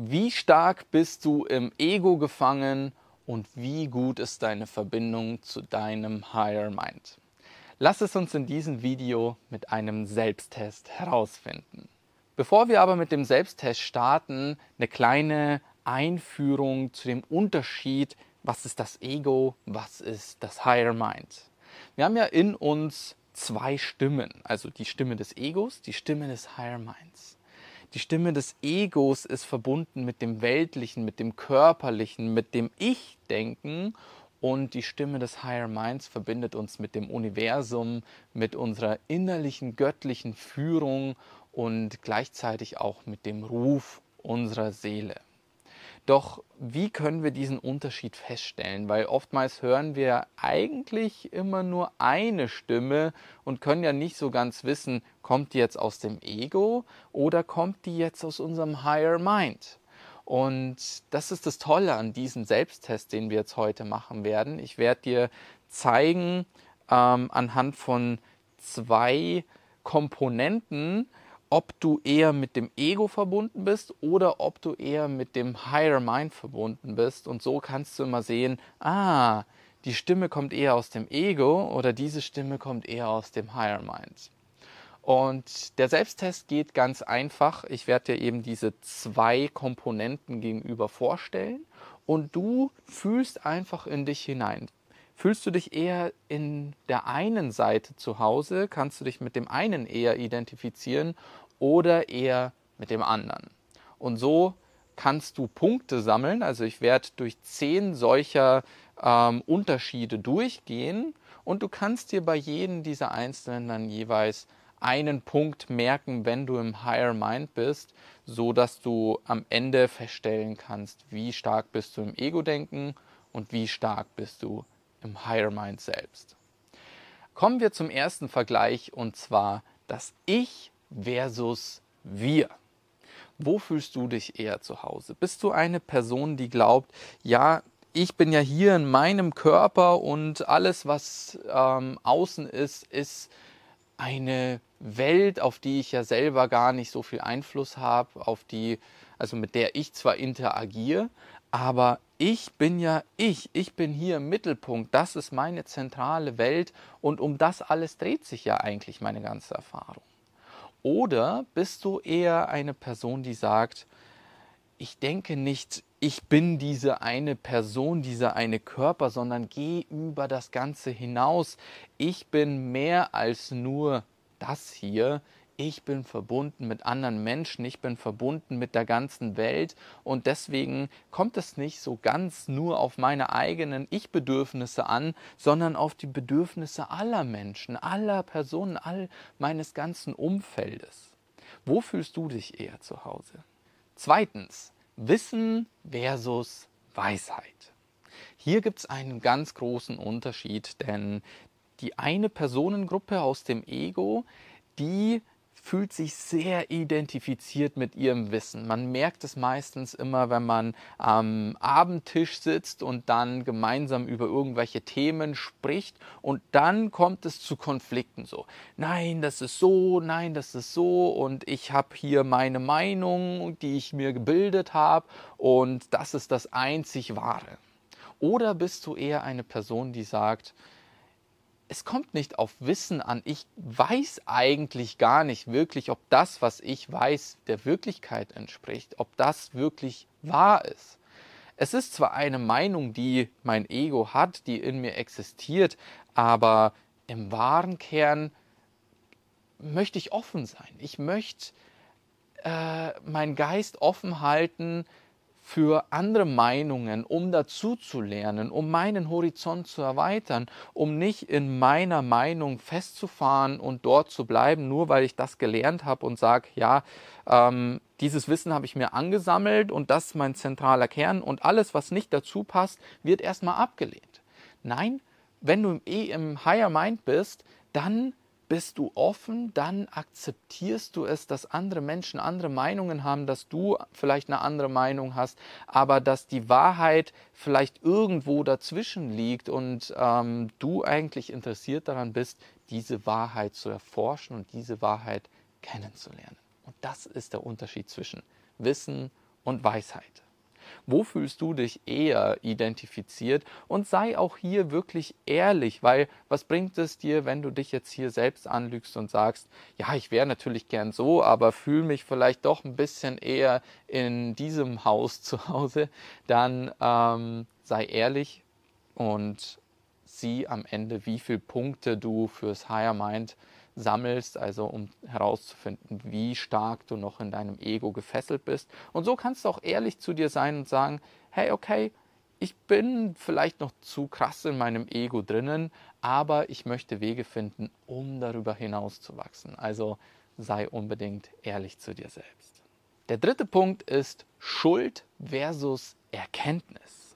Wie stark bist du im Ego gefangen und wie gut ist deine Verbindung zu deinem Higher Mind? Lass es uns in diesem Video mit einem Selbsttest herausfinden. Bevor wir aber mit dem Selbsttest starten, eine kleine Einführung zu dem Unterschied, was ist das Ego, was ist das Higher Mind. Wir haben ja in uns zwei Stimmen, also die Stimme des Egos, die Stimme des Higher Minds. Die Stimme des Egos ist verbunden mit dem Weltlichen, mit dem Körperlichen, mit dem Ich-Denken und die Stimme des Higher Minds verbindet uns mit dem Universum, mit unserer innerlichen göttlichen Führung und gleichzeitig auch mit dem Ruf unserer Seele. Doch wie können wir diesen Unterschied feststellen? Weil oftmals hören wir eigentlich immer nur eine Stimme und können ja nicht so ganz wissen, kommt die jetzt aus dem Ego oder kommt die jetzt aus unserem Higher Mind? Und das ist das Tolle an diesem Selbsttest, den wir jetzt heute machen werden. Ich werde dir zeigen ähm, anhand von zwei Komponenten, ob du eher mit dem Ego verbunden bist oder ob du eher mit dem Higher Mind verbunden bist. Und so kannst du immer sehen, ah, die Stimme kommt eher aus dem Ego oder diese Stimme kommt eher aus dem Higher Mind. Und der Selbsttest geht ganz einfach. Ich werde dir eben diese zwei Komponenten gegenüber vorstellen und du fühlst einfach in dich hinein. Fühlst du dich eher in der einen Seite zu Hause? Kannst du dich mit dem einen eher identifizieren oder eher mit dem anderen? Und so kannst du Punkte sammeln. Also ich werde durch zehn solcher ähm, Unterschiede durchgehen und du kannst dir bei jedem dieser einzelnen dann jeweils einen Punkt merken, wenn du im Higher Mind bist, so dass du am Ende feststellen kannst, wie stark bist du im Ego-Denken und wie stark bist du im Higher Mind selbst. Kommen wir zum ersten Vergleich und zwar das Ich versus Wir. Wo fühlst du dich eher zu Hause? Bist du eine Person, die glaubt, ja, ich bin ja hier in meinem Körper und alles, was ähm, außen ist, ist eine Welt, auf die ich ja selber gar nicht so viel Einfluss habe, auf die, also mit der ich zwar interagiere, aber ich bin ja ich, ich bin hier im Mittelpunkt, das ist meine zentrale Welt und um das alles dreht sich ja eigentlich meine ganze Erfahrung. Oder bist du eher eine Person, die sagt, ich denke nicht, ich bin diese eine Person, dieser eine Körper, sondern geh über das Ganze hinaus. Ich bin mehr als nur das hier ich bin verbunden mit anderen Menschen, ich bin verbunden mit der ganzen Welt und deswegen kommt es nicht so ganz nur auf meine eigenen Ich-Bedürfnisse an, sondern auf die Bedürfnisse aller Menschen, aller Personen, all meines ganzen Umfeldes. Wo fühlst du dich eher zu Hause? Zweitens, Wissen versus Weisheit. Hier gibt es einen ganz großen Unterschied, denn die eine Personengruppe aus dem Ego, die fühlt sich sehr identifiziert mit ihrem Wissen. Man merkt es meistens immer, wenn man am Abendtisch sitzt und dann gemeinsam über irgendwelche Themen spricht und dann kommt es zu Konflikten so. Nein, das ist so, nein, das ist so und ich habe hier meine Meinung, die ich mir gebildet habe und das ist das einzig wahre. Oder bist du eher eine Person, die sagt, es kommt nicht auf Wissen an. Ich weiß eigentlich gar nicht wirklich, ob das, was ich weiß, der Wirklichkeit entspricht, ob das wirklich wahr ist. Es ist zwar eine Meinung, die mein Ego hat, die in mir existiert, aber im wahren Kern möchte ich offen sein. Ich möchte äh, meinen Geist offen halten für andere Meinungen, um dazu zu lernen, um meinen Horizont zu erweitern, um nicht in meiner Meinung festzufahren und dort zu bleiben, nur weil ich das gelernt habe und sage, ja, ähm, dieses Wissen habe ich mir angesammelt und das ist mein zentraler Kern und alles, was nicht dazu passt, wird erstmal abgelehnt. Nein, wenn du im, e, im Higher Mind bist, dann bist du offen, dann akzeptierst du es, dass andere Menschen andere Meinungen haben, dass du vielleicht eine andere Meinung hast, aber dass die Wahrheit vielleicht irgendwo dazwischen liegt und ähm, du eigentlich interessiert daran bist, diese Wahrheit zu erforschen und diese Wahrheit kennenzulernen. Und das ist der Unterschied zwischen Wissen und Weisheit. Wo fühlst du dich eher identifiziert? Und sei auch hier wirklich ehrlich, weil was bringt es dir, wenn du dich jetzt hier selbst anlügst und sagst, ja, ich wäre natürlich gern so, aber fühle mich vielleicht doch ein bisschen eher in diesem Haus zu Hause, dann ähm, sei ehrlich und sieh am Ende, wie viele Punkte du fürs Higher Mind sammelst, also um herauszufinden, wie stark du noch in deinem Ego gefesselt bist. Und so kannst du auch ehrlich zu dir sein und sagen, hey, okay, ich bin vielleicht noch zu krass in meinem Ego drinnen, aber ich möchte Wege finden, um darüber hinaus zu wachsen. Also sei unbedingt ehrlich zu dir selbst. Der dritte Punkt ist Schuld versus Erkenntnis.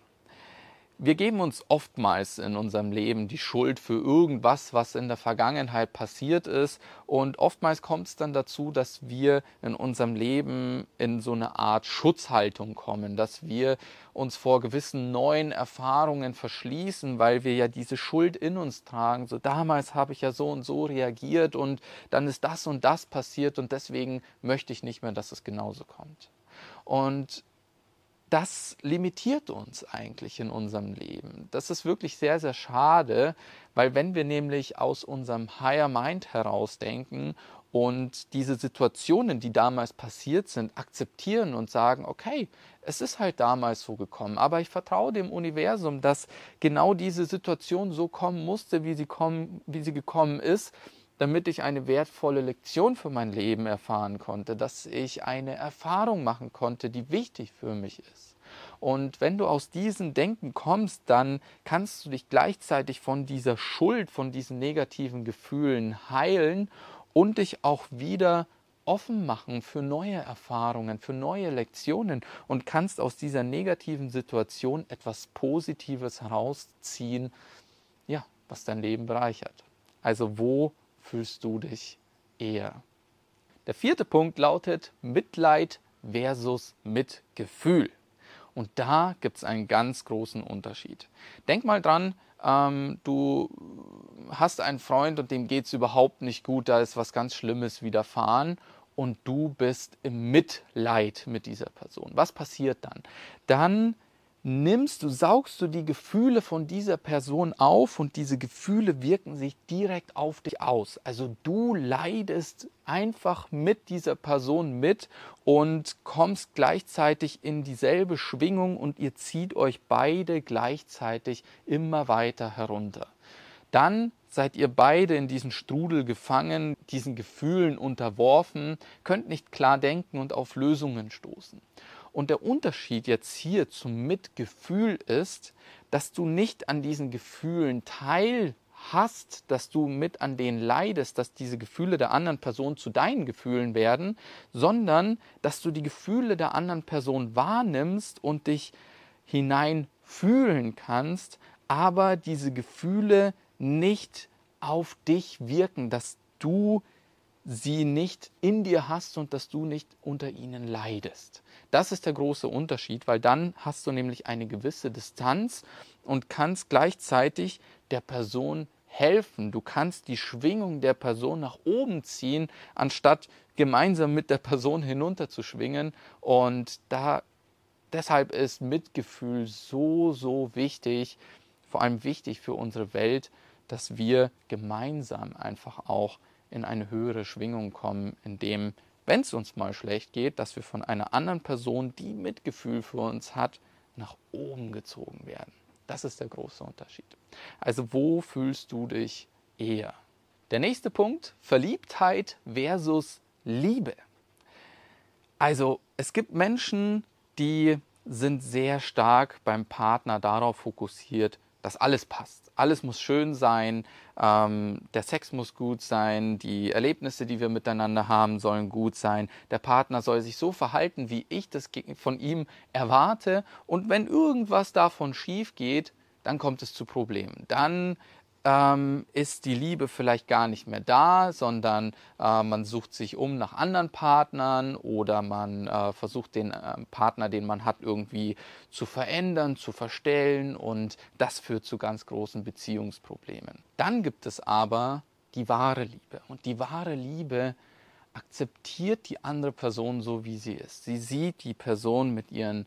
Wir geben uns oftmals in unserem Leben die Schuld für irgendwas, was in der Vergangenheit passiert ist. Und oftmals kommt es dann dazu, dass wir in unserem Leben in so eine Art Schutzhaltung kommen, dass wir uns vor gewissen neuen Erfahrungen verschließen, weil wir ja diese Schuld in uns tragen. So damals habe ich ja so und so reagiert und dann ist das und das passiert und deswegen möchte ich nicht mehr, dass es genauso kommt. Und das limitiert uns eigentlich in unserem Leben. Das ist wirklich sehr, sehr schade, weil wenn wir nämlich aus unserem Higher Mind heraus denken und diese Situationen, die damals passiert sind, akzeptieren und sagen, okay, es ist halt damals so gekommen, aber ich vertraue dem Universum, dass genau diese Situation so kommen musste, wie sie, kommen, wie sie gekommen ist damit ich eine wertvolle Lektion für mein Leben erfahren konnte, dass ich eine Erfahrung machen konnte, die wichtig für mich ist. Und wenn du aus diesem Denken kommst, dann kannst du dich gleichzeitig von dieser Schuld, von diesen negativen Gefühlen heilen und dich auch wieder offen machen für neue Erfahrungen, für neue Lektionen und kannst aus dieser negativen Situation etwas Positives herausziehen, ja, was dein Leben bereichert. Also wo fühlst du dich eher? Der vierte Punkt lautet Mitleid versus Mitgefühl. Und da gibt es einen ganz großen Unterschied. Denk mal dran, ähm, du hast einen Freund und dem geht es überhaupt nicht gut, da ist was ganz Schlimmes widerfahren und du bist im Mitleid mit dieser Person. Was passiert dann? Dann nimmst du, saugst du die Gefühle von dieser Person auf und diese Gefühle wirken sich direkt auf dich aus. Also du leidest einfach mit dieser Person mit und kommst gleichzeitig in dieselbe Schwingung und ihr zieht euch beide gleichzeitig immer weiter herunter. Dann seid ihr beide in diesen Strudel gefangen, diesen Gefühlen unterworfen, könnt nicht klar denken und auf Lösungen stoßen. Und der Unterschied jetzt hier zum Mitgefühl ist, dass du nicht an diesen Gefühlen teil hast, dass du mit an denen leidest, dass diese Gefühle der anderen Person zu deinen Gefühlen werden, sondern dass du die Gefühle der anderen Person wahrnimmst und dich hineinfühlen kannst, aber diese Gefühle nicht auf dich wirken, dass du sie nicht in dir hast und dass du nicht unter ihnen leidest. Das ist der große Unterschied, weil dann hast du nämlich eine gewisse Distanz und kannst gleichzeitig der Person helfen. Du kannst die Schwingung der Person nach oben ziehen, anstatt gemeinsam mit der Person hinunterzuschwingen. Und da deshalb ist Mitgefühl so, so wichtig, vor allem wichtig für unsere Welt, dass wir gemeinsam einfach auch in eine höhere Schwingung kommen, indem, wenn es uns mal schlecht geht, dass wir von einer anderen Person, die Mitgefühl für uns hat, nach oben gezogen werden. Das ist der große Unterschied. Also wo fühlst du dich eher? Der nächste Punkt, Verliebtheit versus Liebe. Also es gibt Menschen, die sind sehr stark beim Partner darauf fokussiert, dass alles passt. Alles muss schön sein, ähm, der Sex muss gut sein, die Erlebnisse, die wir miteinander haben, sollen gut sein. Der Partner soll sich so verhalten, wie ich das von ihm erwarte. Und wenn irgendwas davon schief geht, dann kommt es zu Problemen. Dann ähm, ist die Liebe vielleicht gar nicht mehr da, sondern äh, man sucht sich um nach anderen Partnern oder man äh, versucht den äh, Partner, den man hat, irgendwie zu verändern, zu verstellen und das führt zu ganz großen Beziehungsproblemen. Dann gibt es aber die wahre Liebe und die wahre Liebe akzeptiert die andere Person so, wie sie ist. Sie sieht die Person mit ihren,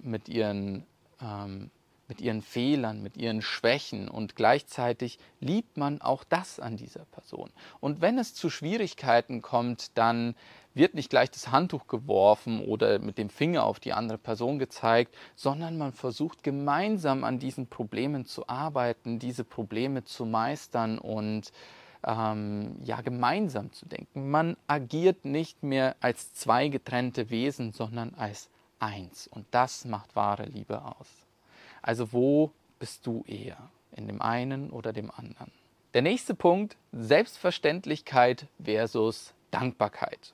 mit ihren, ähm, mit ihren Fehlern, mit ihren Schwächen und gleichzeitig liebt man auch das an dieser Person. Und wenn es zu Schwierigkeiten kommt, dann wird nicht gleich das Handtuch geworfen oder mit dem Finger auf die andere Person gezeigt, sondern man versucht gemeinsam an diesen Problemen zu arbeiten, diese Probleme zu meistern und ähm, ja gemeinsam zu denken. Man agiert nicht mehr als zwei getrennte Wesen, sondern als eins. Und das macht wahre Liebe aus. Also wo bist du eher? In dem einen oder dem anderen? Der nächste Punkt, Selbstverständlichkeit versus Dankbarkeit.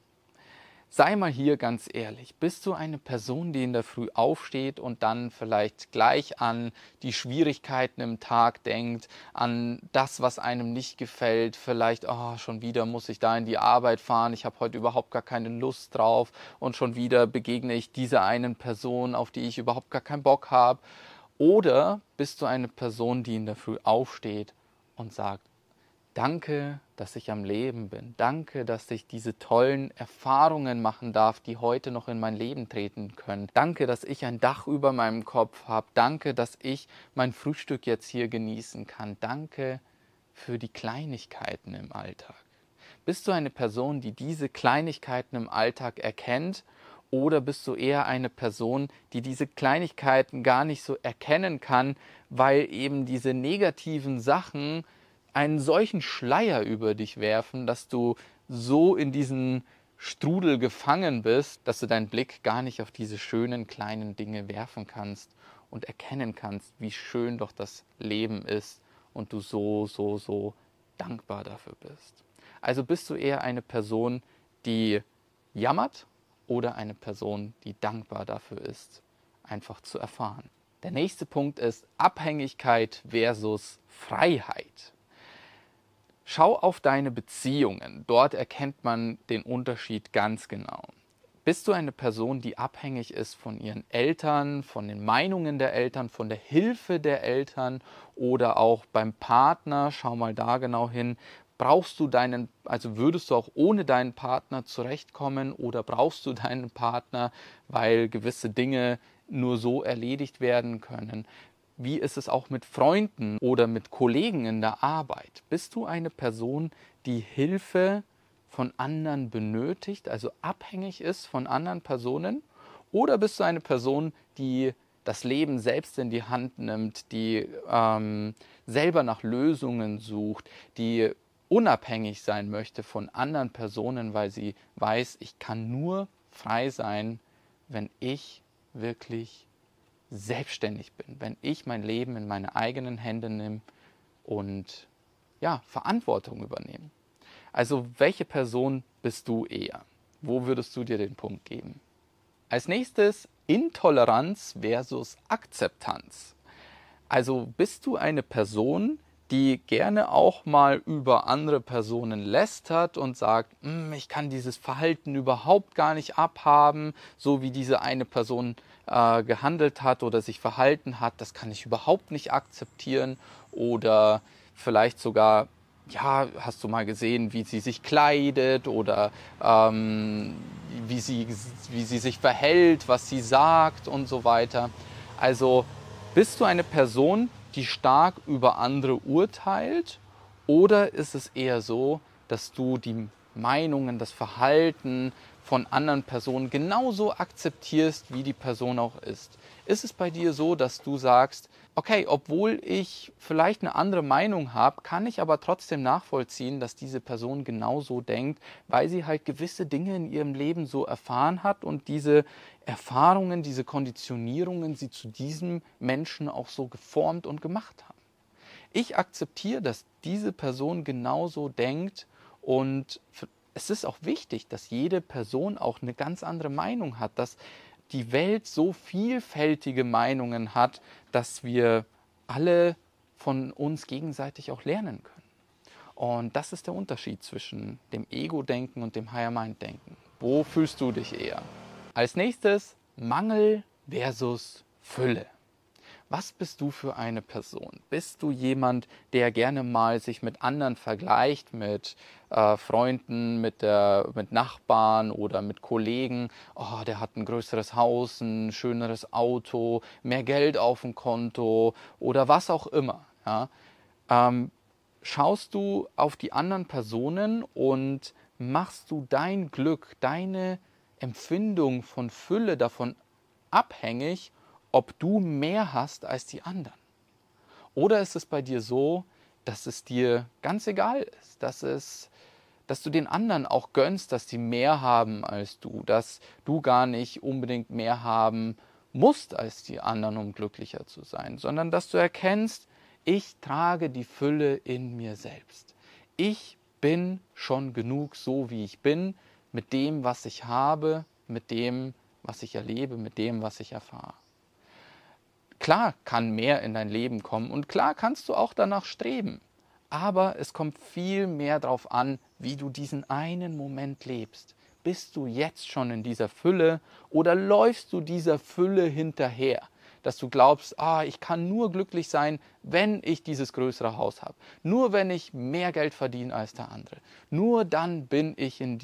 Sei mal hier ganz ehrlich, bist du eine Person, die in der Früh aufsteht und dann vielleicht gleich an die Schwierigkeiten im Tag denkt, an das, was einem nicht gefällt, vielleicht, oh, schon wieder muss ich da in die Arbeit fahren, ich habe heute überhaupt gar keine Lust drauf und schon wieder begegne ich dieser einen Person, auf die ich überhaupt gar keinen Bock habe. Oder bist du eine Person, die in der Früh aufsteht und sagt, Danke, dass ich am Leben bin. Danke, dass ich diese tollen Erfahrungen machen darf, die heute noch in mein Leben treten können. Danke, dass ich ein Dach über meinem Kopf habe. Danke, dass ich mein Frühstück jetzt hier genießen kann. Danke für die Kleinigkeiten im Alltag. Bist du eine Person, die diese Kleinigkeiten im Alltag erkennt? Oder bist du eher eine Person, die diese Kleinigkeiten gar nicht so erkennen kann, weil eben diese negativen Sachen einen solchen Schleier über dich werfen, dass du so in diesen Strudel gefangen bist, dass du deinen Blick gar nicht auf diese schönen kleinen Dinge werfen kannst und erkennen kannst, wie schön doch das Leben ist und du so, so, so dankbar dafür bist. Also bist du eher eine Person, die jammert oder eine Person, die dankbar dafür ist, einfach zu erfahren. Der nächste Punkt ist Abhängigkeit versus Freiheit. Schau auf deine Beziehungen. Dort erkennt man den Unterschied ganz genau. Bist du eine Person, die abhängig ist von ihren Eltern, von den Meinungen der Eltern, von der Hilfe der Eltern oder auch beim Partner? Schau mal da genau hin. Brauchst du deinen, also würdest du auch ohne deinen Partner zurechtkommen oder brauchst du deinen Partner, weil gewisse Dinge nur so erledigt werden können? Wie ist es auch mit Freunden oder mit Kollegen in der Arbeit? Bist du eine Person, die Hilfe von anderen benötigt, also abhängig ist von anderen Personen? Oder bist du eine Person, die das Leben selbst in die Hand nimmt, die ähm, selber nach Lösungen sucht, die unabhängig sein möchte von anderen Personen, weil sie weiß, ich kann nur frei sein, wenn ich wirklich selbstständig bin, wenn ich mein Leben in meine eigenen Hände nehme und ja, Verantwortung übernehme. Also welche Person bist du eher? Wo würdest du dir den Punkt geben? Als nächstes Intoleranz versus Akzeptanz. Also bist du eine Person, die gerne auch mal über andere Personen lästert und sagt, hm, ich kann dieses Verhalten überhaupt gar nicht abhaben, so wie diese eine Person äh, gehandelt hat oder sich verhalten hat, das kann ich überhaupt nicht akzeptieren oder vielleicht sogar ja, hast du mal gesehen, wie sie sich kleidet oder ähm, wie, sie, wie sie sich verhält, was sie sagt und so weiter. Also bist du eine Person, die stark über andere urteilt? Oder ist es eher so, dass du die Meinungen, das Verhalten von anderen Personen genauso akzeptierst, wie die Person auch ist? Ist es bei dir so, dass du sagst, okay, obwohl ich vielleicht eine andere Meinung habe, kann ich aber trotzdem nachvollziehen, dass diese Person genauso denkt, weil sie halt gewisse Dinge in ihrem Leben so erfahren hat und diese Erfahrungen, diese Konditionierungen sie zu diesem Menschen auch so geformt und gemacht haben. Ich akzeptiere, dass diese Person genauso denkt und es ist auch wichtig, dass jede Person auch eine ganz andere Meinung hat, dass die Welt so vielfältige Meinungen hat, dass wir alle von uns gegenseitig auch lernen können. Und das ist der Unterschied zwischen dem Ego-Denken und dem Higher-Mind-Denken. Wo fühlst du dich eher? Als nächstes Mangel versus Fülle. Was bist du für eine Person? Bist du jemand, der gerne mal sich mit anderen vergleicht, mit äh, Freunden, mit, der, mit Nachbarn oder mit Kollegen? Oh, der hat ein größeres Haus, ein schöneres Auto, mehr Geld auf dem Konto oder was auch immer. Ja? Ähm, schaust du auf die anderen Personen und machst du dein Glück, deine Empfindung von Fülle davon abhängig, ob du mehr hast als die anderen? Oder ist es bei dir so, dass es dir ganz egal ist, dass es dass du den anderen auch gönnst, dass sie mehr haben als du, dass du gar nicht unbedingt mehr haben musst als die anderen, um glücklicher zu sein, sondern dass du erkennst, ich trage die Fülle in mir selbst. Ich bin schon genug so, wie ich bin, mit dem, was ich habe, mit dem, was ich erlebe, mit dem, was ich erfahre. Klar kann mehr in dein Leben kommen und klar kannst du auch danach streben. Aber es kommt viel mehr darauf an, wie du diesen einen Moment lebst. Bist du jetzt schon in dieser Fülle oder läufst du dieser Fülle hinterher? Dass du glaubst, ah, ich kann nur glücklich sein, wenn ich dieses größere Haus habe. Nur wenn ich mehr Geld verdiene als der andere. Nur dann bin ich in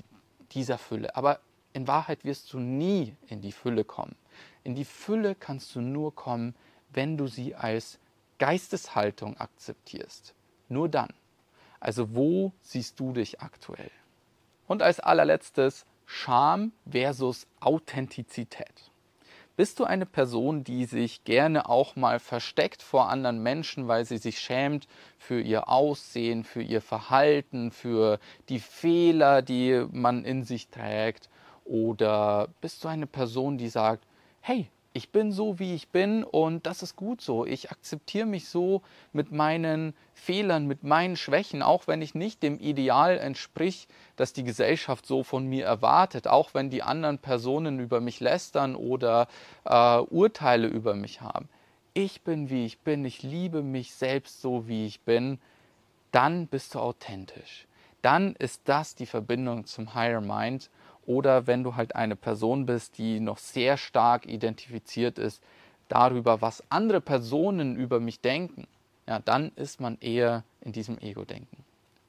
dieser Fülle. Aber in Wahrheit wirst du nie in die Fülle kommen. In die Fülle kannst du nur kommen, wenn du sie als Geisteshaltung akzeptierst. Nur dann. Also wo siehst du dich aktuell? Und als allerletztes Scham versus Authentizität. Bist du eine Person, die sich gerne auch mal versteckt vor anderen Menschen, weil sie sich schämt für ihr Aussehen, für ihr Verhalten, für die Fehler, die man in sich trägt? Oder bist du eine Person, die sagt, hey, ich bin so, wie ich bin und das ist gut so. Ich akzeptiere mich so mit meinen Fehlern, mit meinen Schwächen, auch wenn ich nicht dem Ideal entsprich, das die Gesellschaft so von mir erwartet, auch wenn die anderen Personen über mich lästern oder äh, Urteile über mich haben. Ich bin, wie ich bin, ich liebe mich selbst so, wie ich bin, dann bist du authentisch. Dann ist das die Verbindung zum Higher Mind oder wenn du halt eine Person bist, die noch sehr stark identifiziert ist darüber, was andere Personen über mich denken, ja, dann ist man eher in diesem Ego-Denken.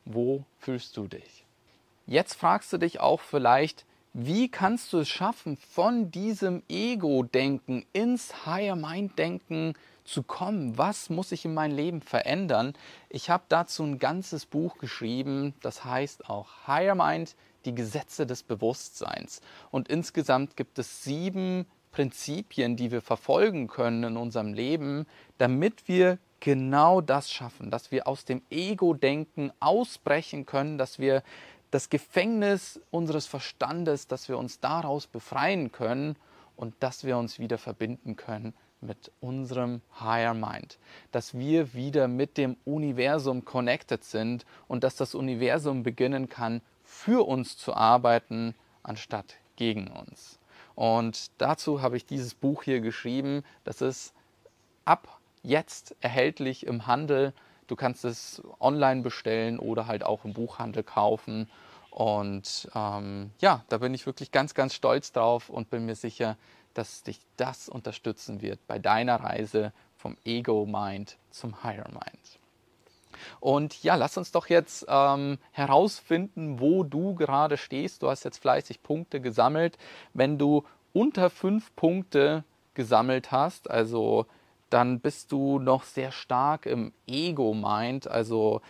Wo fühlst du dich? Jetzt fragst du dich auch vielleicht, wie kannst du es schaffen, von diesem Ego-Denken ins Higher-Mind-Denken zu kommen? Was muss ich in meinem Leben verändern? Ich habe dazu ein ganzes Buch geschrieben, das heißt auch Higher Mind, die Gesetze des Bewusstseins. Und insgesamt gibt es sieben Prinzipien, die wir verfolgen können in unserem Leben, damit wir genau das schaffen, dass wir aus dem Ego-Denken ausbrechen können, dass wir das Gefängnis unseres Verstandes, dass wir uns daraus befreien können und dass wir uns wieder verbinden können mit unserem Higher Mind, dass wir wieder mit dem Universum connected sind und dass das Universum beginnen kann, für uns zu arbeiten, anstatt gegen uns. Und dazu habe ich dieses Buch hier geschrieben. Das ist ab jetzt erhältlich im Handel. Du kannst es online bestellen oder halt auch im Buchhandel kaufen. Und ähm, ja, da bin ich wirklich ganz, ganz stolz drauf und bin mir sicher, dass dich das unterstützen wird bei deiner Reise vom Ego-Mind zum Higher-Mind. Und ja, lass uns doch jetzt ähm, herausfinden, wo du gerade stehst. Du hast jetzt fleißig Punkte gesammelt. Wenn du unter fünf Punkte gesammelt hast, also dann bist du noch sehr stark im Ego-Mind, also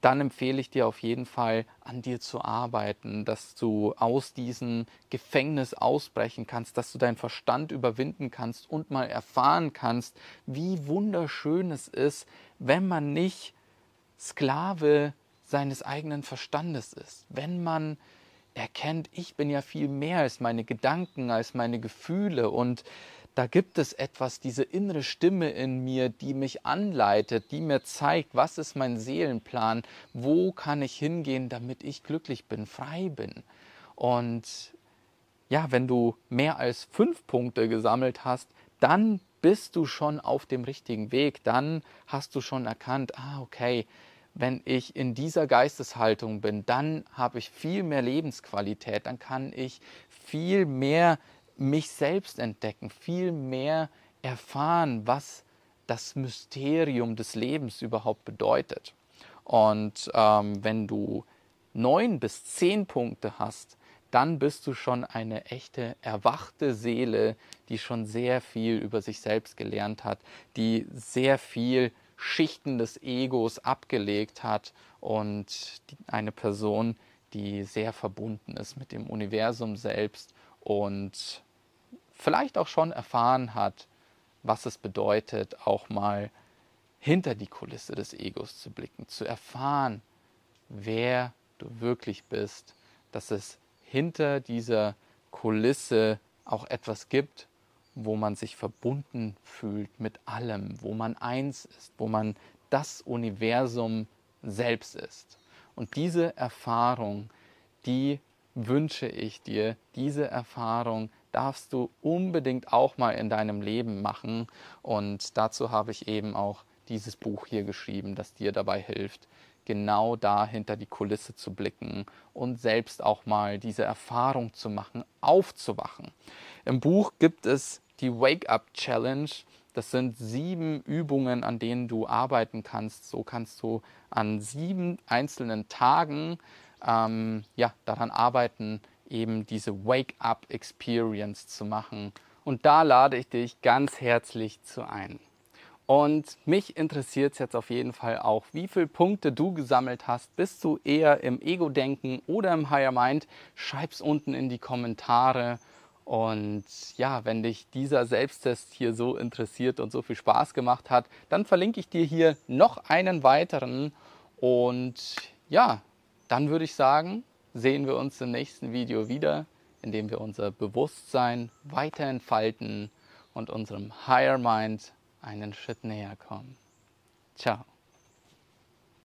dann empfehle ich dir auf jeden Fall, an dir zu arbeiten, dass du aus diesem Gefängnis ausbrechen kannst, dass du deinen Verstand überwinden kannst und mal erfahren kannst, wie wunderschön es ist, wenn man nicht Sklave seines eigenen Verstandes ist, wenn man erkennt, ich bin ja viel mehr als meine Gedanken, als meine Gefühle und da gibt es etwas, diese innere Stimme in mir, die mich anleitet, die mir zeigt, was ist mein Seelenplan, wo kann ich hingehen, damit ich glücklich bin, frei bin. Und ja, wenn du mehr als fünf Punkte gesammelt hast, dann bist du schon auf dem richtigen Weg, dann hast du schon erkannt, ah, okay, wenn ich in dieser Geisteshaltung bin, dann habe ich viel mehr Lebensqualität, dann kann ich viel mehr mich selbst entdecken, viel mehr erfahren, was das Mysterium des Lebens überhaupt bedeutet. Und ähm, wenn du neun bis zehn Punkte hast, dann bist du schon eine echte erwachte Seele, die schon sehr viel über sich selbst gelernt hat, die sehr viel Schichten des Egos abgelegt hat und eine Person, die sehr verbunden ist mit dem Universum selbst und vielleicht auch schon erfahren hat, was es bedeutet, auch mal hinter die Kulisse des Egos zu blicken, zu erfahren, wer du wirklich bist, dass es hinter dieser Kulisse auch etwas gibt, wo man sich verbunden fühlt mit allem, wo man eins ist, wo man das Universum selbst ist. Und diese Erfahrung, die wünsche ich dir, diese Erfahrung darfst du unbedingt auch mal in deinem Leben machen. Und dazu habe ich eben auch dieses Buch hier geschrieben, das dir dabei hilft, genau da hinter die Kulisse zu blicken und selbst auch mal diese Erfahrung zu machen, aufzuwachen. Im Buch gibt es die Wake-up Challenge. Das sind sieben Übungen, an denen du arbeiten kannst. So kannst du an sieben einzelnen Tagen ähm, ja, daran arbeiten, eben diese Wake-up-Experience zu machen. Und da lade ich dich ganz herzlich zu ein. Und mich interessiert es jetzt auf jeden Fall auch, wie viele Punkte du gesammelt hast. Bist du eher im Ego-Denken oder im Higher Mind? Schreib's unten in die Kommentare. Und ja, wenn dich dieser Selbsttest hier so interessiert und so viel Spaß gemacht hat, dann verlinke ich dir hier noch einen weiteren. Und ja, dann würde ich sagen, sehen wir uns im nächsten Video wieder, in dem wir unser Bewusstsein weiter entfalten und unserem Higher Mind einen Schritt näher kommen. Ciao.